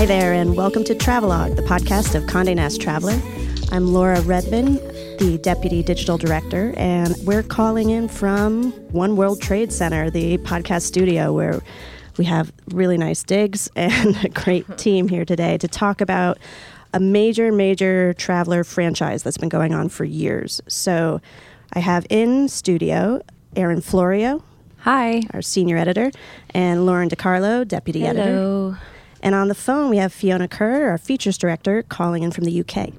Hi there, and welcome to Travelogue, the podcast of Condé Nast Traveler. I'm Laura Redman, the Deputy Digital Director, and we're calling in from One World Trade Center, the podcast studio, where we have really nice digs and a great team here today to talk about a major, major traveler franchise that's been going on for years. So I have in studio Erin Florio, Hi. our senior editor, and Lauren DiCarlo, deputy editor. And on the phone, we have Fiona Kerr, our features director, calling in from the UK.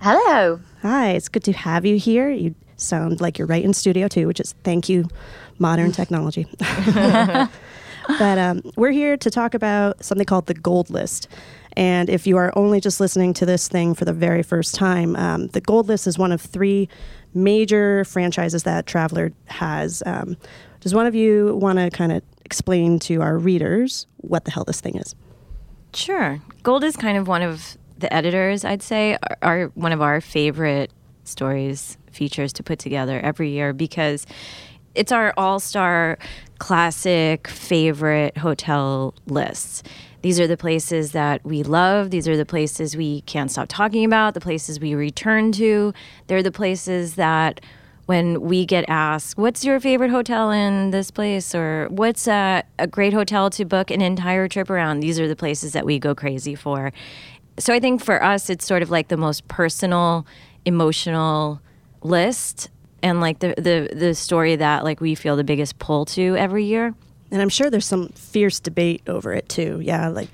Hello. Hi, it's good to have you here. You sound like you're right in studio too, which is thank you, modern technology. but um, we're here to talk about something called the Gold List. And if you are only just listening to this thing for the very first time, um, the Gold List is one of three major franchises that Traveler has. Um, does one of you want to kind of explain to our readers what the hell this thing is? Sure. Gold is kind of one of the editors, I'd say, are, one of our favorite stories, features to put together every year because it's our all star classic favorite hotel lists. These are the places that we love. These are the places we can't stop talking about, the places we return to. They're the places that when we get asked, what's your favorite hotel in this place? Or what's a, a great hotel to book an entire trip around? These are the places that we go crazy for. So I think for us, it's sort of like the most personal, emotional list and like the, the, the story that like we feel the biggest pull to every year. And I'm sure there's some fierce debate over it too. Yeah, like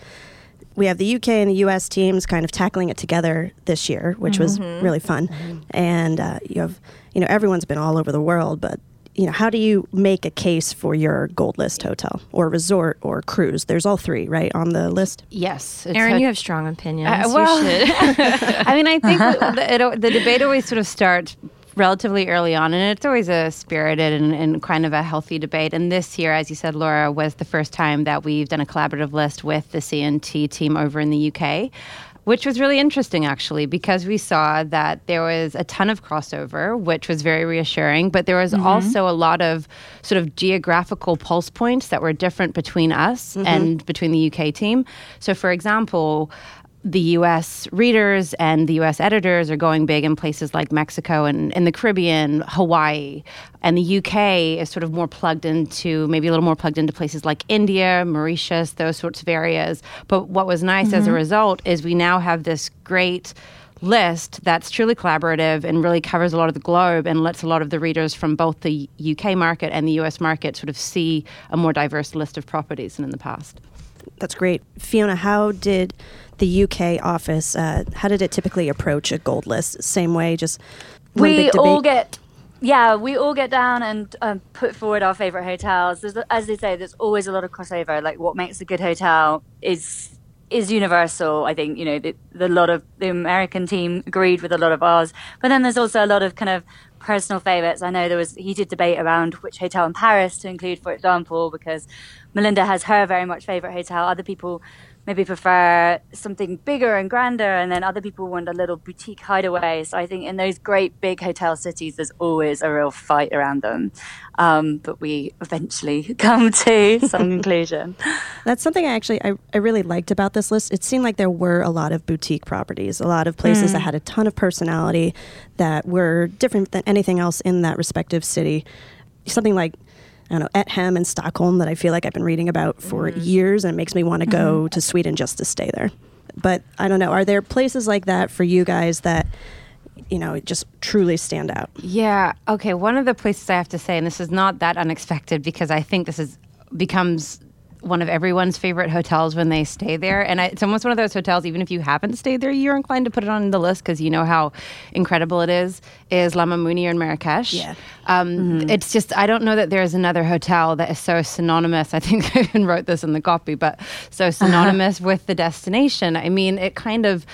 we have the UK and the US teams kind of tackling it together this year, which was really fun. And uh, you have, you know, everyone's been all over the world, but you know, how do you make a case for your gold list hotel or resort or cruise? There's all three, right, on the list. Yes, it's Erin, you have strong opinions. Uh, You well, should. I mean, I think the, it, the debate always sort of starts relatively early on, and it's always a spirited and, and kind of a healthy debate. And this year, as you said, Laura, was the first time that we've done a collaborative list with the CNT team over in the UK. Which was really interesting, actually, because we saw that there was a ton of crossover, which was very reassuring. But there was mm-hmm. also a lot of sort of geographical pulse points that were different between us mm-hmm. and between the UK team. So, for example, the US readers and the US editors are going big in places like Mexico and in the Caribbean, Hawaii. And the UK is sort of more plugged into, maybe a little more plugged into places like India, Mauritius, those sorts of areas. But what was nice as a mm-hmm. result is we now have this great list that's truly collaborative and really covers a lot of the globe and lets a lot of the readers from both the UK market and the US market sort of see a more diverse list of properties than in the past. That's great. Fiona, how did the UK office, uh, how did it typically approach a gold list? Same way, just we all get, yeah, we all get down and um, put forward our favorite hotels. There's, as they say, there's always a lot of crossover. Like what makes a good hotel is is universal. I think you know the, the lot of the American team agreed with a lot of ours, but then there's also a lot of kind of personal favorites. I know there was heated debate around which hotel in Paris to include, for example, because Melinda has her very much favorite hotel. Other people maybe prefer something bigger and grander, and then other people want a little boutique hideaway. So I think in those great big hotel cities, there's always a real fight around them. Um, but we eventually come to some conclusion. That's something I actually I, I really liked about this list. It seemed like there were a lot of boutique properties, a lot of places that had a ton of personality that were different than anything else in that respective city. Something like I don't know, Ett Hem in Stockholm that I feel like I've been reading about for mm-hmm. years and it makes me want to go mm-hmm. to Sweden just to stay there. But I don't know, are there places like that for you guys that you know, just truly stand out? Yeah. Okay. One of the places I have to say, and this is not that unexpected because I think this is becomes one of everyone's favorite hotels when they stay there. And I, it's almost one of those hotels, even if you haven't stayed there, you're inclined to put it on the list because you know how incredible it is, is La Mamounia in Marrakesh. Yeah. Um, It's just, I don't know that there's another hotel that is so synonymous. I think I even wrote this in the copy, but so synonymous with the destination. I mean, it kind of,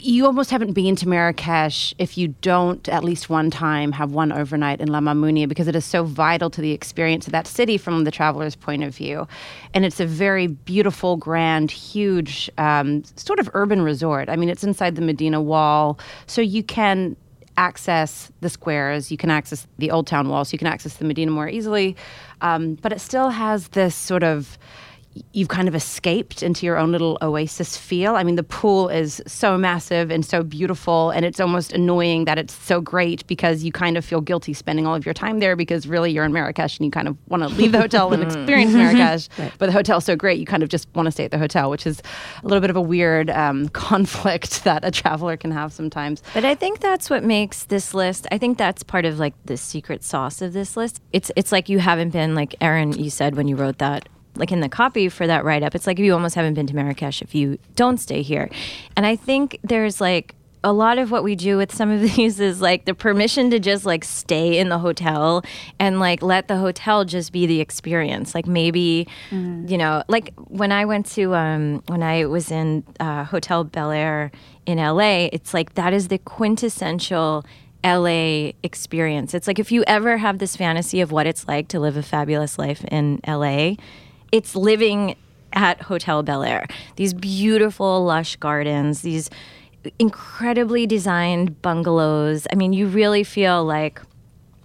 you almost haven't been to Marrakesh if you don't at least one time have one overnight in La Mamounia because it is so vital to the experience of that city from the traveler's point of view. And it's a very beautiful, grand, huge, um, sort of urban resort. I mean, it's inside the Medina Wall, so you can access the squares, you can access the Old Town Wall, so you can access the Medina more easily. Um, but it still has this sort of you've kind of escaped into your own little oasis feel. I mean, the pool is so massive and so beautiful, and it's almost annoying that it's so great because you kind of feel guilty spending all of your time there because really you're in Marrakesh and you kind of want to leave the hotel and experience Marrakesh. right. But the hotel's so great, you kind of just want to stay at the hotel, which is a little bit of a weird um, conflict that a traveler can have sometimes. But I think that's what makes this list. I think that's part of like the secret sauce of this list. It's it's like you haven't been like Erin. You said when you wrote that like in the copy for that write up, it's like you almost haven't been to Marrakesh if you don't stay here. And I think there's like a lot of what we do with some of these is like the permission to just like stay in the hotel and like let the hotel just be the experience. Like maybe, mm. you know, like when I went to, um, when I was in uh, Hotel Bel Air in LA, it's like that is the quintessential LA experience. It's like if you ever have this fantasy of what it's like to live a fabulous life in LA, it's living at Hotel Bel Air. These beautiful, lush gardens, these incredibly designed bungalows. I mean, you really feel like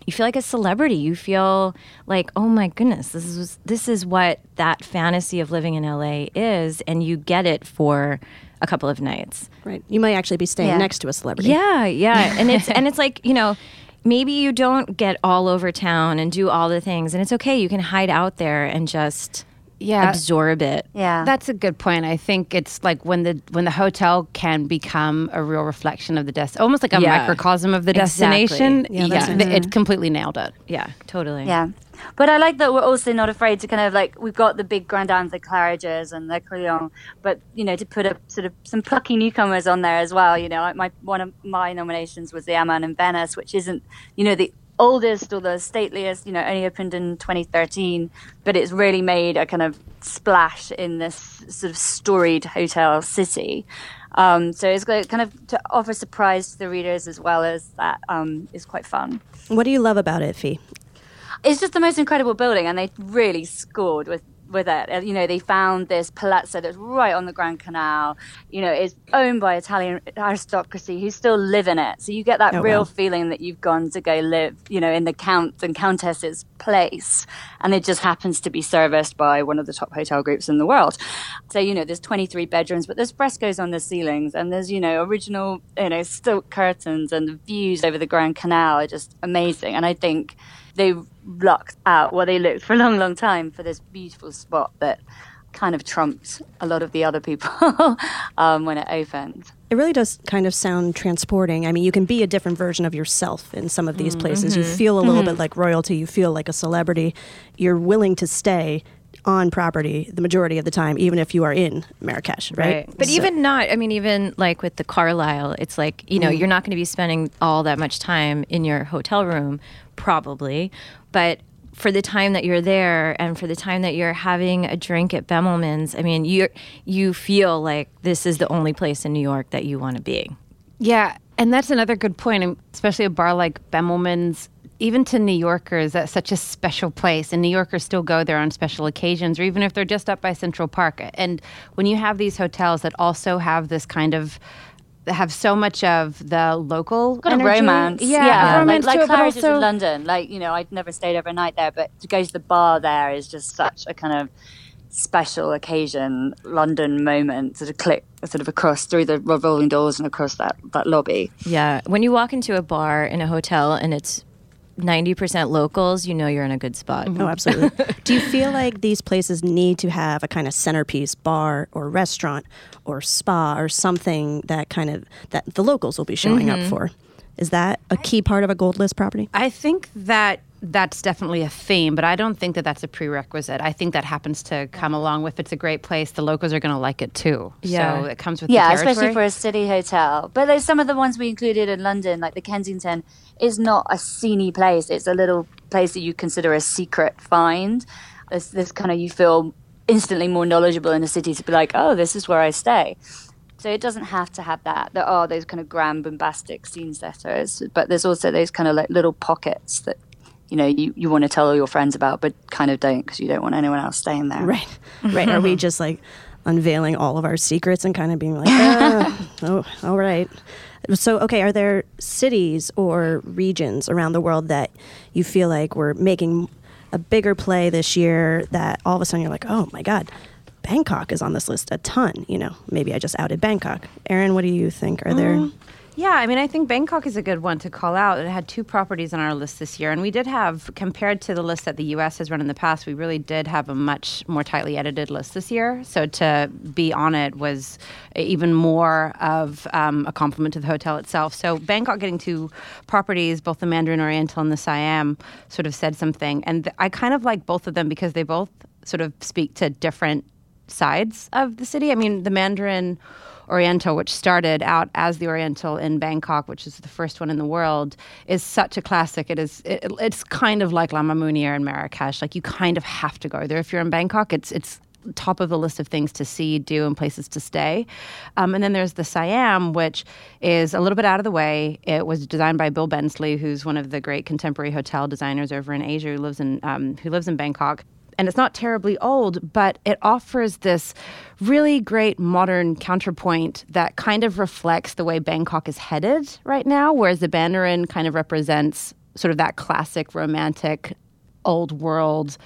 you feel like a celebrity. You feel like, oh my goodness, this is this is what that fantasy of living in LA is, and you get it for a couple of nights. Right. You might actually be staying yeah. next to a celebrity. Yeah, yeah. And it's and it's like, you know, maybe you don't get all over town and do all the things and it's okay. You can hide out there and just yeah. absorb it. Yeah. That's a good point. I think it's like when the when the hotel can become a real reflection of the des almost like a yeah. microcosm of the destination. Exactly. Yeah, yeah. it completely nailed it. Yeah, totally. Yeah. But I like that we're also not afraid to kind of like we've got the big Grand Dames, the Claridges and the Crillon, but you know to put a sort of some plucky newcomers on there as well. You know, my one of my nominations was the Aman in Venice, which isn't you know the oldest or the stateliest, you know, only opened in 2013, but it's really made a kind of splash in this sort of storied hotel city. Um, so it's kind of to offer surprise to the readers as well as that um, is quite fun. What do you love about it, Fee? It's just the most incredible building, and they really scored with with it. Uh, you know, they found this palazzo that's right on the Grand Canal. You know, it's owned by Italian aristocracy who still live in it. So you get that oh, real wow. feeling that you've gone to go live, you know, in the count and countess's place, and it just happens to be serviced by one of the top hotel groups in the world. So you know, there's 23 bedrooms, but there's frescoes on the ceilings, and there's you know original, you know, silk curtains, and the views over the Grand Canal are just amazing. And I think they lucked out, well, they looked for a long, long time for this beautiful spot that kind of trumped a lot of the other people um, when it opened. It really does kind of sound transporting. I mean, you can be a different version of yourself in some of these places. Mm-hmm. You feel a little mm-hmm. bit like royalty, you feel like a celebrity. You're willing to stay on property the majority of the time, even if you are in Marrakesh, right? right. But so. even not, I mean, even like with the Carlyle, it's like, you know, mm. you're not going to be spending all that much time in your hotel room, probably. But for the time that you're there and for the time that you're having a drink at Bemelmans, I mean, you you feel like this is the only place in New York that you want to be. Yeah, and that's another good point, especially a bar like Bemelmans even to New Yorkers, that's such a special place. And New Yorkers still go there on special occasions, or even if they're just up by Central Park. And when you have these hotels that also have this kind of have so much of the local got energy. a romance. Yeah, yeah. romance like, like Claridge's also... in London. Like you know, I'd never stayed overnight there, but to go to the bar there is just such a kind of special occasion, London moment. Sort of click sort of across through the revolving doors and across that that lobby. Yeah, when you walk into a bar in a hotel and it's 90% locals, you know you're in a good spot. Oh, absolutely. Do you feel like these places need to have a kind of centerpiece bar or restaurant or spa or something that kind of that the locals will be showing mm-hmm. up for? Is that a key part of a gold list property? I think that that's definitely a theme, but I don't think that that's a prerequisite. I think that happens to come along with it's a great place. The locals are going to like it too. Yeah. So it comes with yeah, especially for a city hotel. But there's some of the ones we included in London, like the Kensington, is not a sceney place. It's a little place that you consider a secret find. This, this kind of you feel instantly more knowledgeable in the city to be like, oh, this is where I stay. So it doesn't have to have that. There are those kind of grand bombastic scene setters, but there's also those kind of like little pockets that you know you, you want to tell all your friends about but kind of don't because you don't want anyone else staying there right right are we just like unveiling all of our secrets and kind of being like ah, oh all right so okay are there cities or regions around the world that you feel like we're making a bigger play this year that all of a sudden you're like oh my god Bangkok is on this list a ton. You know, maybe I just outed Bangkok. Erin, what do you think? Are there? Yeah, I mean, I think Bangkok is a good one to call out. It had two properties on our list this year, and we did have, compared to the list that the U.S. has run in the past, we really did have a much more tightly edited list this year. So to be on it was even more of um, a compliment to the hotel itself. So Bangkok getting two properties, both the Mandarin Oriental and the Siam, sort of said something, and I kind of like both of them because they both sort of speak to different sides of the city. I mean, the Mandarin Oriental, which started out as the Oriental in Bangkok, which is the first one in the world, is such a classic. It is. It, it's kind of like La Mamounia in Marrakesh. Like you kind of have to go there if you're in Bangkok. It's it's top of the list of things to see, do, and places to stay. Um, and then there's the Siam, which is a little bit out of the way. It was designed by Bill Bensley, who's one of the great contemporary hotel designers over in Asia, who lives in um, who lives in Bangkok and it's not terribly old, but it offers this really great modern counterpoint that kind of reflects the way Bangkok is headed right now, whereas the Mandarin kind of represents sort of that classic romantic old world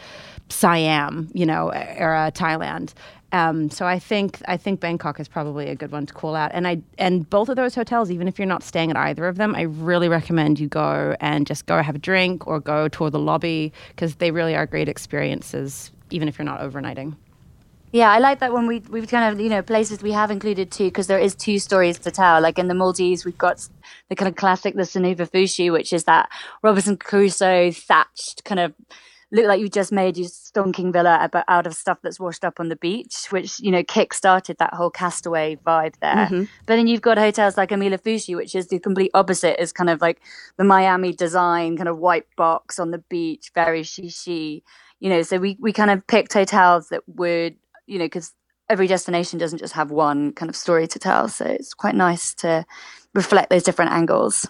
Siam, you know, era Thailand. Um, so I think I think Bangkok is probably a good one to call out. And I and both of those hotels, even if you're not staying at either of them, I really recommend you go and just go have a drink or go tour the lobby because they really are great experiences, even if you're not overnighting. Yeah, I like that when we we've kind of you know places we have included too because there is two stories to tell. Like in the Maldives, we've got the kind of classic, the Soneva Fushi, which is that Robinson Crusoe thatched kind of look like you just made your stonking villa out of stuff that's washed up on the beach, which you know kick-started that whole castaway vibe there. Mm-hmm. But then you've got hotels like Amilla Fushi, which is the complete opposite, is kind of like the Miami design, kind of white box on the beach, very shishi. You know, so we we kind of picked hotels that would, you know, because every destination doesn't just have one kind of story to tell, so it's quite nice to reflect those different angles.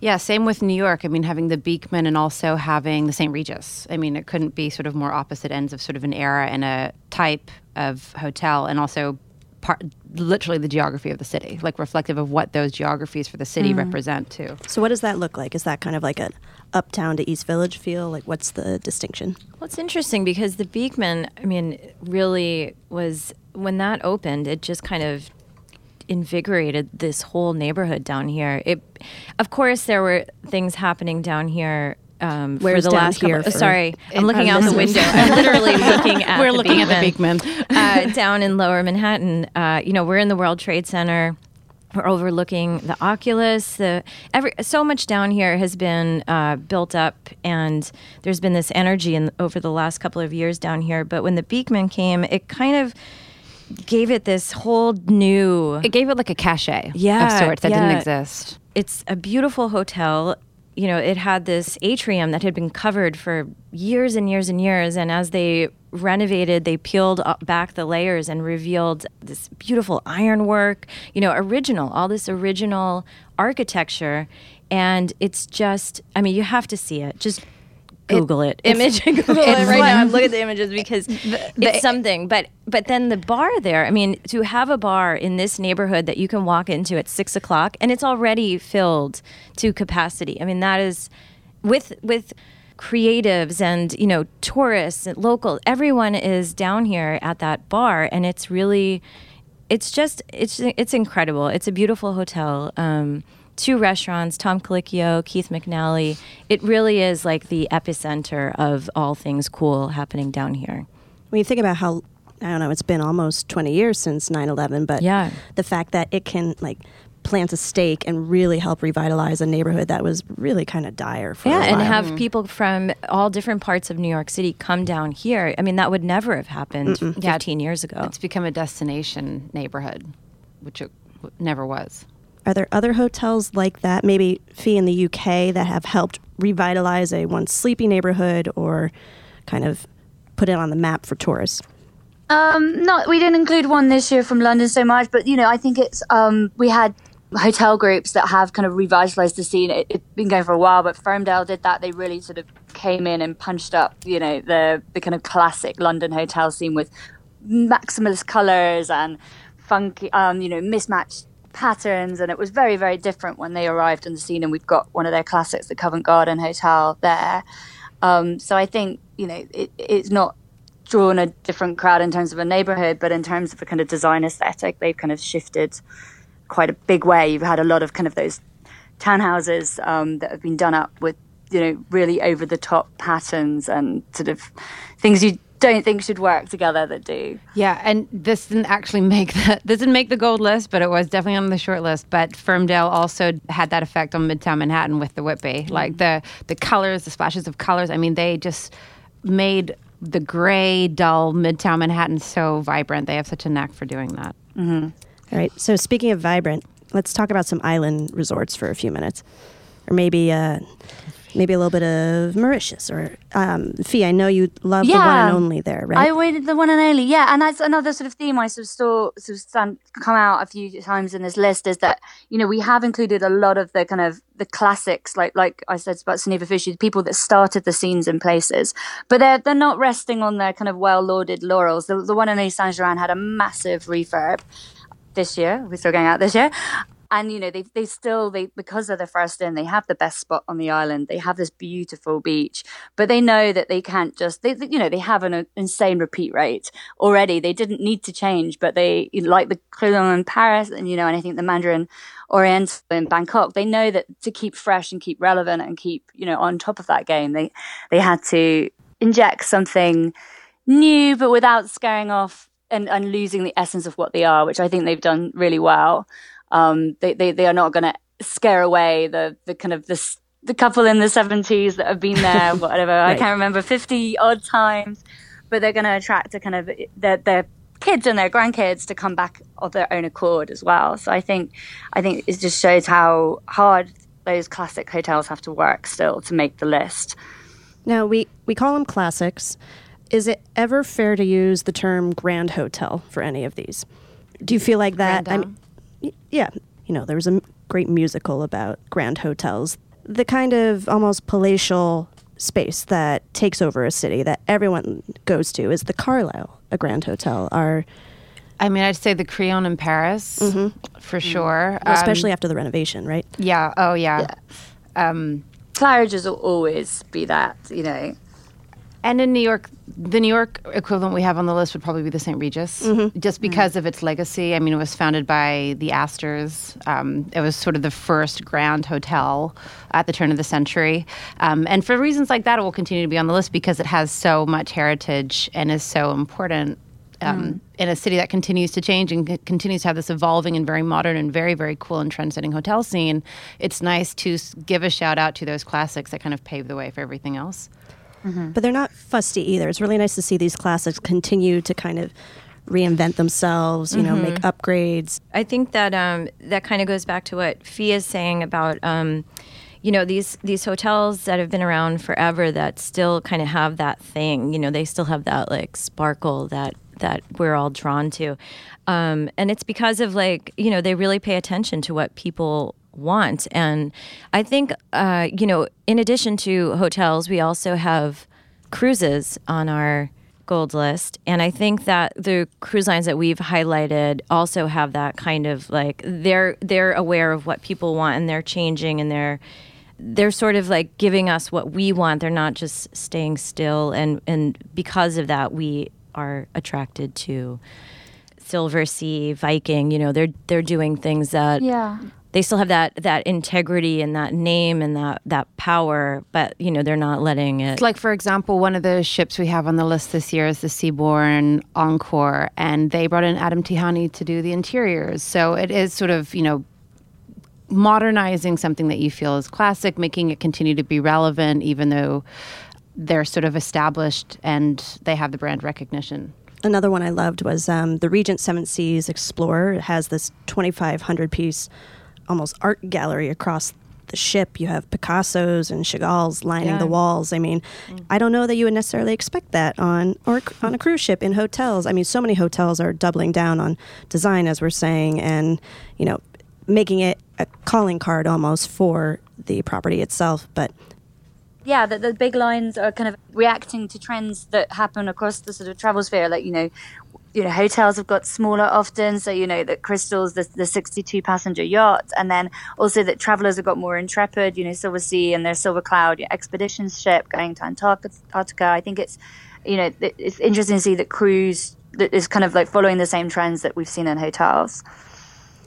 Yeah, same with New York. I mean, having the Beekman and also having the St. Regis. I mean, it couldn't be sort of more opposite ends of sort of an era and a type of hotel, and also part, literally the geography of the city, like reflective of what those geographies for the city mm. represent too. So, what does that look like? Is that kind of like an uptown to East Village feel? Like, what's the distinction? Well, it's interesting because the Beekman, I mean, really was when that opened, it just kind of invigorated this whole neighborhood down here. It, of course, there were things happening down here um, Where's the last here? Couple, sorry, I'm looking out the window. I'm literally looking at. We're the looking Beekman, at the Beekman uh, down in Lower Manhattan. Uh, you know, we're in the World Trade Center. We're overlooking the Oculus. The every so much down here has been uh, built up, and there's been this energy in over the last couple of years down here. But when the Beekman came, it kind of gave it this whole new. It gave it like a cachet yeah, of sorts that yeah. didn't exist. It's a beautiful hotel. You know, it had this atrium that had been covered for years and years and years. And as they renovated, they peeled back the layers and revealed this beautiful ironwork, you know, original, all this original architecture. And it's just, I mean, you have to see it. Just Google it. it. Image Google it right now. I'm at the images because the, the, it's something. But but then the bar there. I mean, to have a bar in this neighborhood that you can walk into at six o'clock and it's already filled to capacity. I mean, that is with with creatives and you know tourists and local. Everyone is down here at that bar, and it's really, it's just it's it's incredible. It's a beautiful hotel. Um, two restaurants, Tom Colicchio, Keith McNally. It really is like the epicenter of all things cool happening down here. When you think about how I don't know, it's been almost 20 years since 9/11, but yeah. the fact that it can like plant a stake and really help revitalize a neighborhood that was really kind of dire for yeah and have mm-hmm. people from all different parts of new york city come down here i mean that would never have happened Mm-mm. 15 yeah, years ago it's become a destination neighborhood which it never was are there other hotels like that, maybe Fee in the UK, that have helped revitalize a once sleepy neighborhood or kind of put it on the map for tourists? Um, not we didn't include one this year from London so much, but you know, I think it's um, we had hotel groups that have kind of revitalized the scene. It, has been going for a while, but Firmdale did that. They really sort of came in and punched up, you know, the the kind of classic London hotel scene with maximalist colors and funky, um, you know, mismatched patterns and it was very very different when they arrived on the scene and we've got one of their classics the covent garden hotel there um, so i think you know it, it's not drawn a different crowd in terms of a neighborhood, but in terms of a kind of design aesthetic, they've kind of shifted quite a big way. You've had a lot of kind of those townhouses um, that have been done up with you know really over the top patterns and sort of things you don't think should work together that do. Yeah, and this didn't actually make the this didn't make the gold list, but it was definitely on the short list. But Firmdale also had that effect on Midtown Manhattan with the Whitby, mm-hmm. like the the colors, the splashes of colors. I mean, they just made the gray, dull Midtown Manhattan so vibrant. They have such a knack for doing that. Mm-hmm. All right. So speaking of vibrant, let's talk about some island resorts for a few minutes, or maybe uh, maybe a little bit of Mauritius or um, Fee. I know you love yeah. the one and only there, right? I waited the one and only, yeah. And that's another sort of theme I sort of saw sort of stand, come out a few times in this list is that you know we have included a lot of the kind of the classics, like like I said about Soneva Fushi, the people that started the scenes in places, but they're they're not resting on their kind of well lauded laurels. The, the one and only Saint Geran had a massive refurb this year. We're still going out this year and you know they they still they because they're the first in they have the best spot on the island they have this beautiful beach but they know that they can't just they you know they have an uh, insane repeat rate already they didn't need to change but they like the Crillon in Paris and you know and I think the Mandarin Oriental in Bangkok they know that to keep fresh and keep relevant and keep you know on top of that game they they had to inject something new but without scaring off and, and losing the essence of what they are, which I think they've done really well. Um, they, they, they are not going to scare away the, the kind of this, the couple in the 70s that have been there, whatever, right. I can't remember, 50 odd times, but they're going to attract a kind of their, their kids and their grandkids to come back of their own accord as well. So I think, I think it just shows how hard those classic hotels have to work still to make the list. Now, we, we call them classics. Is it ever fair to use the term grand hotel for any of these? Do you feel like that? I mean, yeah, you know, there was a great musical about grand hotels. The kind of almost palatial space that takes over a city that everyone goes to is the Carlyle, a grand hotel. Our I mean, I'd say the Crillon in Paris mm-hmm. for mm-hmm. sure, well, especially um, after the renovation, right? Yeah. Oh, yeah. yeah. Um, Claridge's will always be that, you know. And in New York, the New York equivalent we have on the list would probably be the St. Regis, mm-hmm. just mm-hmm. because mm-hmm. of its legacy. I mean, it was founded by the Astors. Um, it was sort of the first grand hotel at the turn of the century. Um, and for reasons like that, it will continue to be on the list because it has so much heritage and is so important um, mm. in a city that continues to change and c- continues to have this evolving and very modern and very, very cool and trendsetting hotel scene, it's nice to s- give a shout out to those classics that kind of pave the way for everything else. Mm-hmm. But they're not fusty either. It's really nice to see these classics continue to kind of reinvent themselves, you know, mm-hmm. make upgrades. I think that um, that kind of goes back to what Fee is saying about. Um, you know these these hotels that have been around forever that still kind of have that thing you know they still have that like sparkle that that we're all drawn to um, and it's because of like you know they really pay attention to what people want. And I think, uh, you know, in addition to hotels, we also have cruises on our gold list. And I think that the cruise lines that we've highlighted also have that kind of like they're they're aware of what people want and they're changing and they're they're sort of like giving us what we want. They're not just staying still and and because of that we are attracted to Silversea, Viking, you know, they're they're doing things that yeah they still have that that integrity and that name and that that power, but you know they're not letting it. Like for example, one of the ships we have on the list this year is the Seabourn Encore, and they brought in Adam Tihany to do the interiors. So it is sort of you know modernizing something that you feel is classic, making it continue to be relevant, even though they're sort of established and they have the brand recognition. Another one I loved was um, the Regent Seven Seas Explorer. It has this 2,500 piece almost art gallery across the ship. You have Picasso's and Chagall's lining yeah. the walls. I mean, mm. I don't know that you would necessarily expect that on or on a cruise ship in hotels. I mean, so many hotels are doubling down on design, as we're saying, and you know, making it a calling card almost for the property itself. But yeah, that the big lines are kind of reacting to trends that happen across the sort of travel sphere. Like, you know, you know, hotels have got smaller often. So, you know, that Crystal's the, the 62 passenger yacht. And then also that travelers have got more intrepid, you know, Silversea and their Silver Cloud expedition ship going to Antarctica. I think it's, you know, it's interesting to see that cruise is kind of like following the same trends that we've seen in hotels.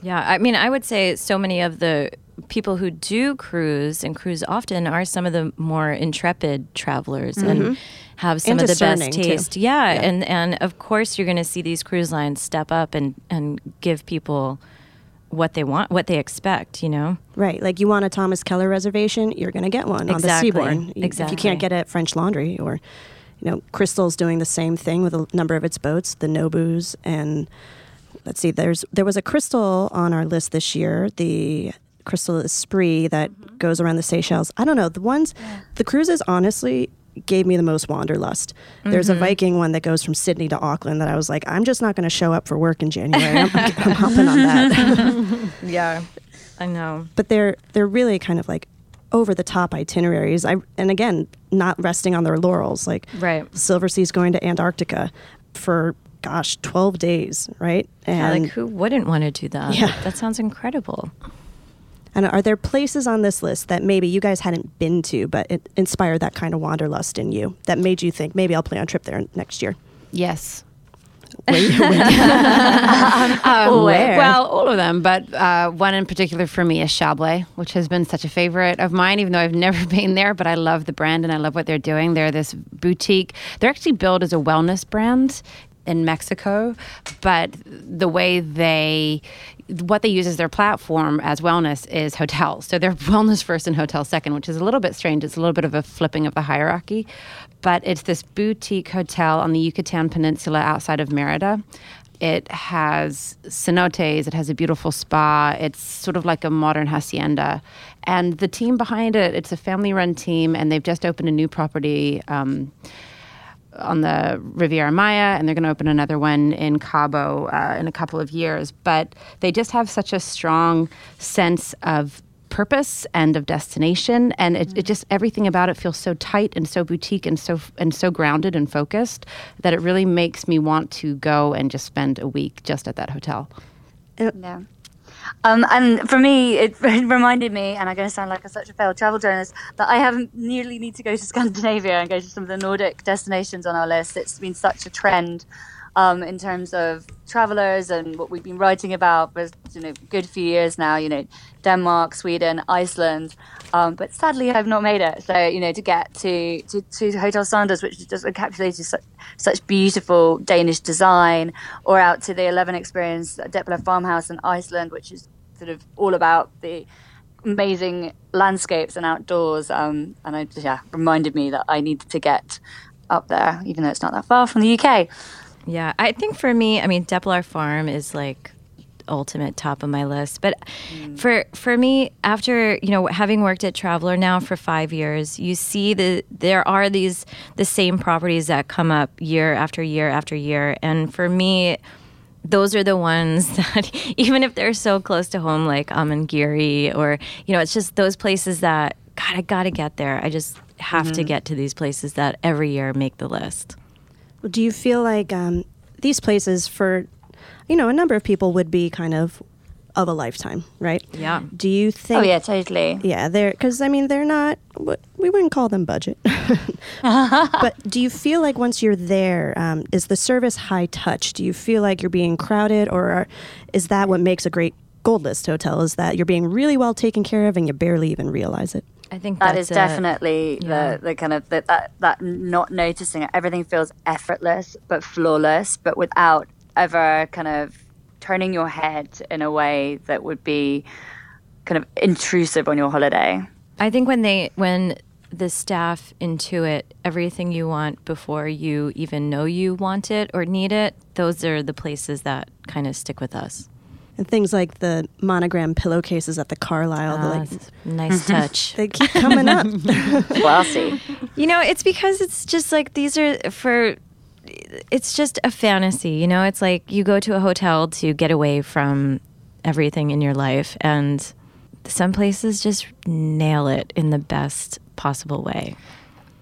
Yeah, I mean, I would say so many of the people who do cruise and cruise often are some of the more intrepid travelers mm-hmm. and have some and of the best taste. Yeah, yeah, and and of course you're going to see these cruise lines step up and and give people what they want, what they expect, you know? Right. Like you want a Thomas Keller reservation, you're going to get one exactly. on the Seabourn. Exactly. If you can't get it at French Laundry or, you know, Crystal's doing the same thing with a number of its boats, the Nobus and let's see, there's there was a crystal on our list this year, the Crystal Esprit that mm-hmm. goes around the Seychelles. I don't know. The ones, yeah. the cruises honestly gave me the most wanderlust. Mm-hmm. There's a mm-hmm. Viking one that goes from Sydney to Auckland that I was like, I'm just not going to show up for work in January. I'm, I'm hopping on that. yeah, I know. But they're they're really kind of like over the top itineraries. I and again, not resting on their laurels. Like right. Silversea's going to Antarctica for gosh, 12 days, right? And yeah, like who wouldn't want to do that? Yeah. That sounds incredible. And are there places on this list that maybe you guys hadn't been to, but it inspired that kind of wanderlust in you that made you think maybe I'll plan a trip there next year? Yes. Wait, wait. um, where? Well, all of them, but uh, one in particular for me is Chablé, which has been such a favorite of mine, even though I've never been there. But I love the brand and I love what they're doing. They're this boutique. They're actually billed as a wellness brand in Mexico, but the way they what they use as their platform as wellness is hotels. So they're wellness first and hotel second, which is a little bit strange. It's a little bit of a flipping of the hierarchy, but it's this boutique hotel on the Yucatan Peninsula outside of Merida. It has cenotes, it has a beautiful spa. It's sort of like a modern hacienda. And the team behind it, it's a family run team, and they've just opened a new property. Um, on the Riviera Maya, and they're going to open another one in Cabo uh, in a couple of years. But they just have such a strong sense of purpose and of destination, and it, it, just everything about it feels so tight and so boutique and so and so grounded and focused that it really makes me want to go and just spend a week just at that hotel. Yeah. Um, and for me, it, reminded me, and I'm going to sound like a, such a failed travel journalist, that I haven't nearly need to go to Scandinavia and go to some of the Nordic destinations on our list. It's been such a trend um, in terms of travelers and what we've been writing about for you know good few years now. You know, Denmark, Sweden, Iceland. Um, but sadly, I've not made it. So you know, to get to to, to Hotel Sanders, which just encapsulates such, such beautiful Danish design, or out to the Eleven Experience at Deplar Farmhouse in Iceland, which is sort of all about the amazing landscapes and outdoors. Um, and I yeah reminded me that I needed to get up there, even though it's not that far from the UK. Yeah, I think for me, I mean, Deplar Farm is like ultimate top of my list. But mm. for for me, after you know having worked at Traveler now for five years, you see that there are these the same properties that come up year after year after year, and for me. Those are the ones that, even if they're so close to home, like Amangiri, or you know, it's just those places that God, I gotta get there. I just have mm-hmm. to get to these places that every year make the list. Do you feel like um, these places for, you know, a number of people would be kind of of a lifetime, right? Yeah. Do you think? Oh yeah, totally. Yeah, they're because I mean they're not. We wouldn't call them budget. but do you feel like once you're there, um, is the service high touch? Do you feel like you're being crowded, or are, is that what makes a great gold list hotel? Is that you're being really well taken care of and you barely even realize it? I think that is definitely yeah. the, the kind of the, that that not noticing it. Everything feels effortless but flawless, but without ever kind of turning your head in a way that would be kind of intrusive on your holiday. I think when they when the staff intuit everything you want before you even know you want it or need it, those are the places that kind of stick with us and things like the monogram pillowcases at the Carlyle. the, ah, like, nice touch. They keep coming up. Classy. You know, it's because it's just like these are for. It's just a fantasy, you know. It's like you go to a hotel to get away from everything in your life, and some places just nail it in the best possible way.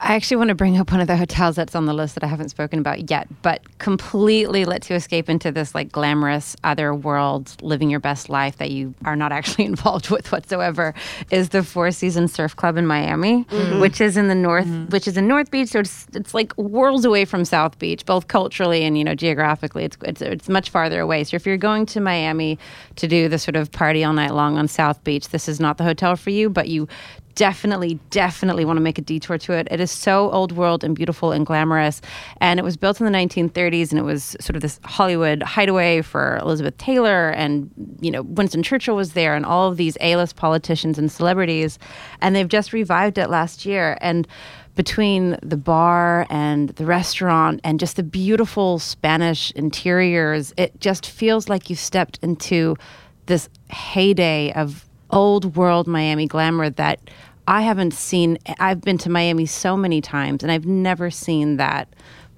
I actually want to bring up one of the hotels that's on the list that I haven't spoken about yet, but completely lets you escape into this like glamorous other world, living your best life that you are not actually involved with whatsoever. Is the Four Seasons Surf Club in Miami, mm-hmm. which is in the north, mm-hmm. which is in North Beach, so it's it's like worlds away from South Beach, both culturally and you know geographically. It's it's it's much farther away. So if you're going to Miami to do the sort of party all night long on South Beach, this is not the hotel for you. But you definitely, definitely want to make a detour to it. It is so old world and beautiful and glamorous. And it was built in the 1930s and it was sort of this Hollywood hideaway for Elizabeth Taylor and, you know, Winston Churchill was there and all of these A list politicians and celebrities. And they've just revived it last year. And between the bar and the restaurant and just the beautiful Spanish interiors, it just feels like you stepped into this heyday of old world Miami glamour that I haven't seen. I've been to Miami so many times, and I've never seen that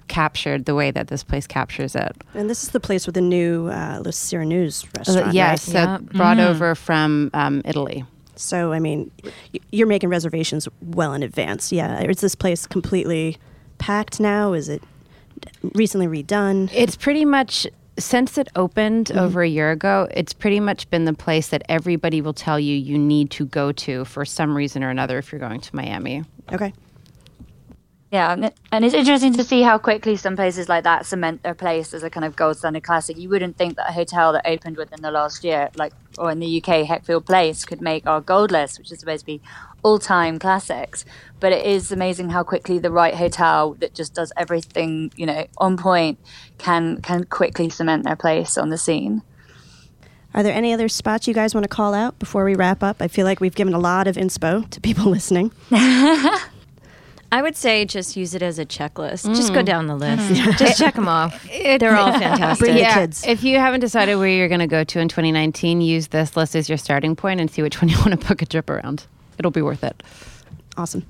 captured the way that this place captures it. And this is the place with the new uh, Le Sirenuse restaurant. Uh, yes, right? yeah. brought mm. over from um, Italy. So, I mean, you're making reservations well in advance. Yeah. Is this place completely packed now? Is it recently redone? It's pretty much since it opened mm-hmm. over a year ago, it's pretty much been the place that everybody will tell you you need to go to for some reason or another if you're going to Miami. Okay. Yeah, and it's interesting to see how quickly some places like that cement their place as a kind of gold standard classic. You wouldn't think that a hotel that opened within the last year, like or in the UK, Heckfield Place, could make our gold list, which is supposed to be all-time classics. But it is amazing how quickly the right hotel that just does everything, you know, on point, can can quickly cement their place on the scene. Are there any other spots you guys want to call out before we wrap up? I feel like we've given a lot of inspo to people listening. I would say just use it as a checklist. Mm. Just go mm. down the list. Mm. just check them off. They're all fantastic. yeah, kids. if you haven't decided where you're going to go to in 2019, use this list as your starting point and see which one you want to book a trip around. It'll be worth it. Awesome.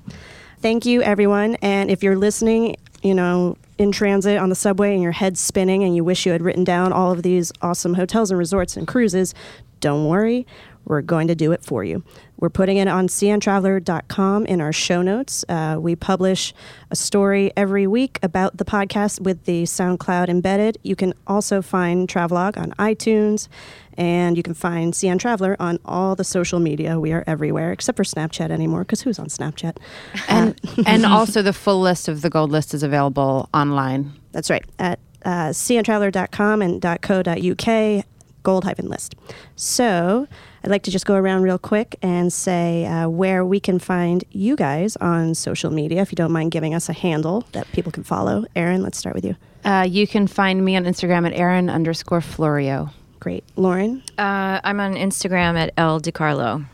Thank you, everyone. And if you're listening, you know, in transit on the subway and your head's spinning and you wish you had written down all of these awesome hotels and resorts and cruises, don't worry. We're going to do it for you. We're putting it on cntraveler.com in our show notes. Uh, we publish a story every week about the podcast with the SoundCloud embedded. You can also find Travelogue on iTunes, and you can find CN Traveler on all the social media. We are everywhere except for Snapchat anymore, because who's on Snapchat? And, and also, the full list of the gold list is available online. That's right, at uh, cntraveler.com and .co.uk gold hyphen list. So I'd like to just go around real quick and say uh, where we can find you guys on social media, if you don't mind giving us a handle that people can follow. Erin, let's start with you. Uh, you can find me on Instagram at Erin underscore Florio. Great. Lauren? Uh, I'm on Instagram at El DiCarlo.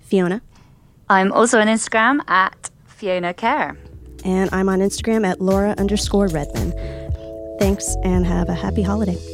Fiona? I'm also on Instagram at Fiona Kerr. And I'm on Instagram at Laura underscore Redman. Thanks and have a happy holiday.